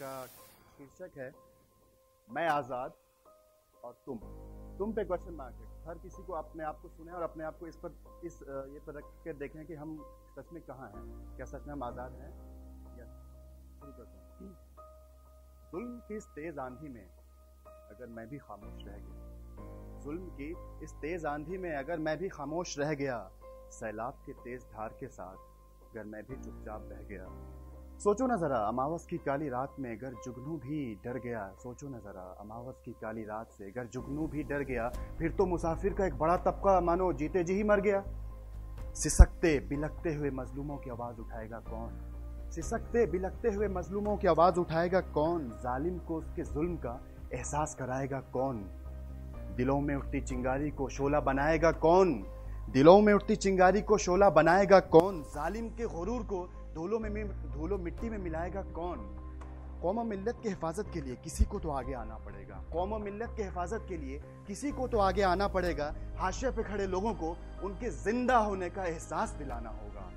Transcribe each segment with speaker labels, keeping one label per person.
Speaker 1: जिसका शीर्षक है मैं आज़ाद और तुम। तुम पे क्वेश्चन मार्क है। हर किसी को अपने आप को सुने और अपने आप को इस पर इस ये पर रख कर देखें कि हम सच में कहाँ हैं। क्या सच में हम आज़ाद हैं? या शुरू करते हैं। जुल्म की इस तेज़ आंधी में अगर मैं भी खामोश रह गया जुल्म की इस तेज़ आंधी में अगर मैं भी खामोश रह गया सैलाब के तेज़ धार के साथ अगर मैं भी चुपचाप बह गया सोचो ना जरा, अमावस की काली रात में अगर जुगनू भी डर गया, सोचो ना जरा, अमावस की काली रात से अगर जुगनू भी डर गया, फिर तो मुसाफिर का एक बड़ा तबका मानो जीते जी ही मर गया। सिसकते बिलकते हुए मजलूमों की आवाज़ उठाएगा कौन? सिसकते बिलकते हुए मजलूमों की आवाज़ उठाएगा कौन? जालिम को उसके जुल्म का एहसास कराएगा कौन? दिलों में उठती चिंगारी को शोला बनाएगा कौन? दिलों में उठती चिंगारी को शोला बनाएगा कौन? जालिम के गुरूर को धूलों में धूलो मिट्टी में मिलाएगा कौन? कौम मिल्लत की हिफाजत के लिए किसी को तो आगे आना पड़ेगा। कौम मिल्लत की हिफाजत के लिए किसी को तो आगे आना पड़ेगा। हाशिया पे खड़े लोगों को उनके ज़िंदा होने का एहसास दिलाना होगा।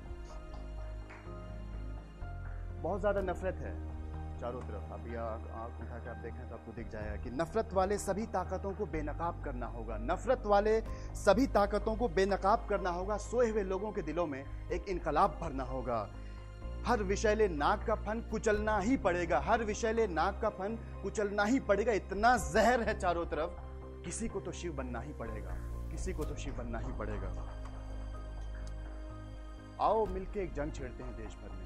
Speaker 1: बहुत ज़्यादा नफरत है चारों तरफ़। अभी आँख उठा के आप देखें तो आपको दिख जाएगा कि नफरत वाले सभी ताकतों को बेनकाब करना होगा। नफरत वाले सभी ताकतों को बेनकाब करना होगा। सोए हुए लोगों के दिलों में एक इनकलाब भरना होगा। हर विषैले नाक का फन कुचलना ही पड़ेगा। हर विषैले नाक का फन कुचलना ही पड़ेगा। इतना जहर है चारों तरफ़। किसी को तो शिव बनना ही पड़ेगा। किसी को तो शिव बनना ही पड़ेगा। आओ मिलके एक जंग छेड़ते हैं देश भर में।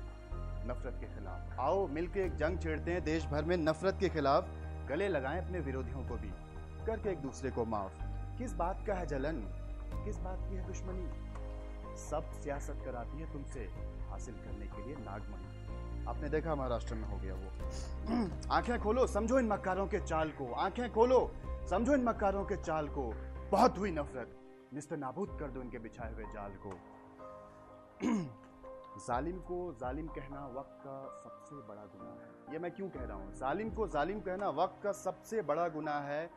Speaker 1: नफरत के खिलाफ। आओ मिलके एक जंग छेड़ते हैं देश भर में नफरत के खिलाफ। गले लगाएँ अपने विरोधियों को भी। करके एक दूसरे को माफ़। किस बात का है जलन? किस बात की है दुश्मनी? सब सियासत कराती है तुमसे हासिल करने के लिए नागमणि। आपने देखा महाराष्ट्र में हो गया वो। आँखें खोलो, समझो इन मक्कारों के चाल को। आँखें खोलो, समझो इन मक्कारों के चाल को। बहुत हुई नफरत। निस्त नाबूद कर दो इनके बिछाए हुए जाल को। जालिम को जालिम कहना वक्त का सबसे बड़ा गुनाह है। ये मैं क्यों कह रहा हूँ? जालिम को जालिम कहना वक्त का सबसे बड़ा गुनाह है।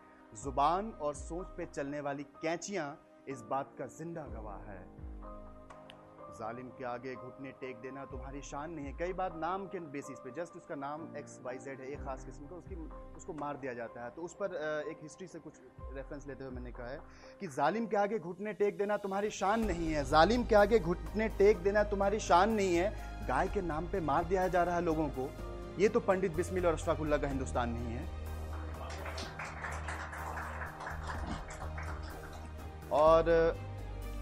Speaker 1: ज़ुबान और सोच पे चलने वाली कैंचियाँ इस बात का ज़िंदा गवाह है। जालिम के आगे घुटने टेक देना तुम्हारी शान नहीं है। कई बार नाम के बेसिस पे जस्ट उसका नाम एक्स वाई जेड है, एक खास किस्म का, उसकी, उसको मार दिया जाता है। तो उस पर एक हिस्ट्री से कुछ रेफरेंस लेते हुए मैंने कहा है कि जालिम के आगे घुटने टेक देना तुम्हारी शान नहीं है। जालिम के आगे घुटने टेक देना तुम्हारी शान नहीं है। गाय के नाम पे मार दिया जा रहा है लोगों को। ये तो पंडित बिस्मिल और अशफाकुल्ला का हिंदुस्तान नहीं है। और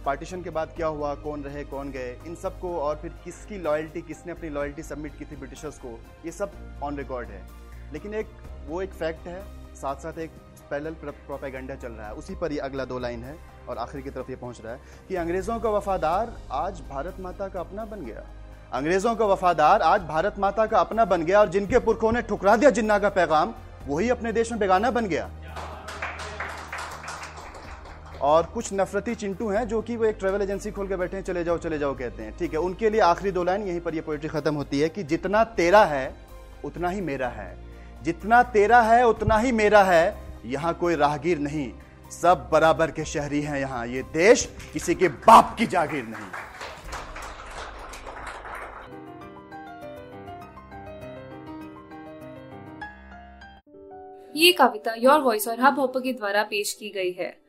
Speaker 1: पार्टीशन के बाद क्या हुआ, कौन रहे, कौन गए, इन सबको और फिर किसकी लॉयल्टी किसने अपनी लॉयल्टी सबमिट की थी ब्रिटिशर्स को, ये सब ऑन रिकॉर्ड है। लेकिन एक, वो एक फैक्ट है साथ साथ एक पैरल प्रोपेगेंडा चल रहा है। उसी पर ये अगला दो लाइन है और आखिर की तरफ़ ये पहुँच रहा है कि अंग्रेज़ों का वफादार आज भारत माता का अपना बन गया। अंग्रेज़ों का वफादार आज भारत माता का अपना बन गया और जिनके पुरखों ने ठुकरा दिया जिन्ना का पैगाम, वही अपने देश में बेगाना बन गया। और कुछ नफरती चिंटू हैं जो कि वो एक ट्रेवल एजेंसी खोल के बैठे हैं, चले जाओ चले जाओ कहते हैं। ठीक है, उनके लिए आखिरी दो लाइन यहीं पर ये पोइट्री खत्म होती है कि जितना तेरा है, उतना ही मेरा है। जितना तेरा है, उतना ही मेरा है, यहाँ कोई राहगीर नहीं। सब बराबर के शहरी हैं यहाँ। ये देश किसी के बाप की जागीर नहीं।
Speaker 2: ये कविता योर वॉइस और हब हॉपर के द्वारा पेश की गई है।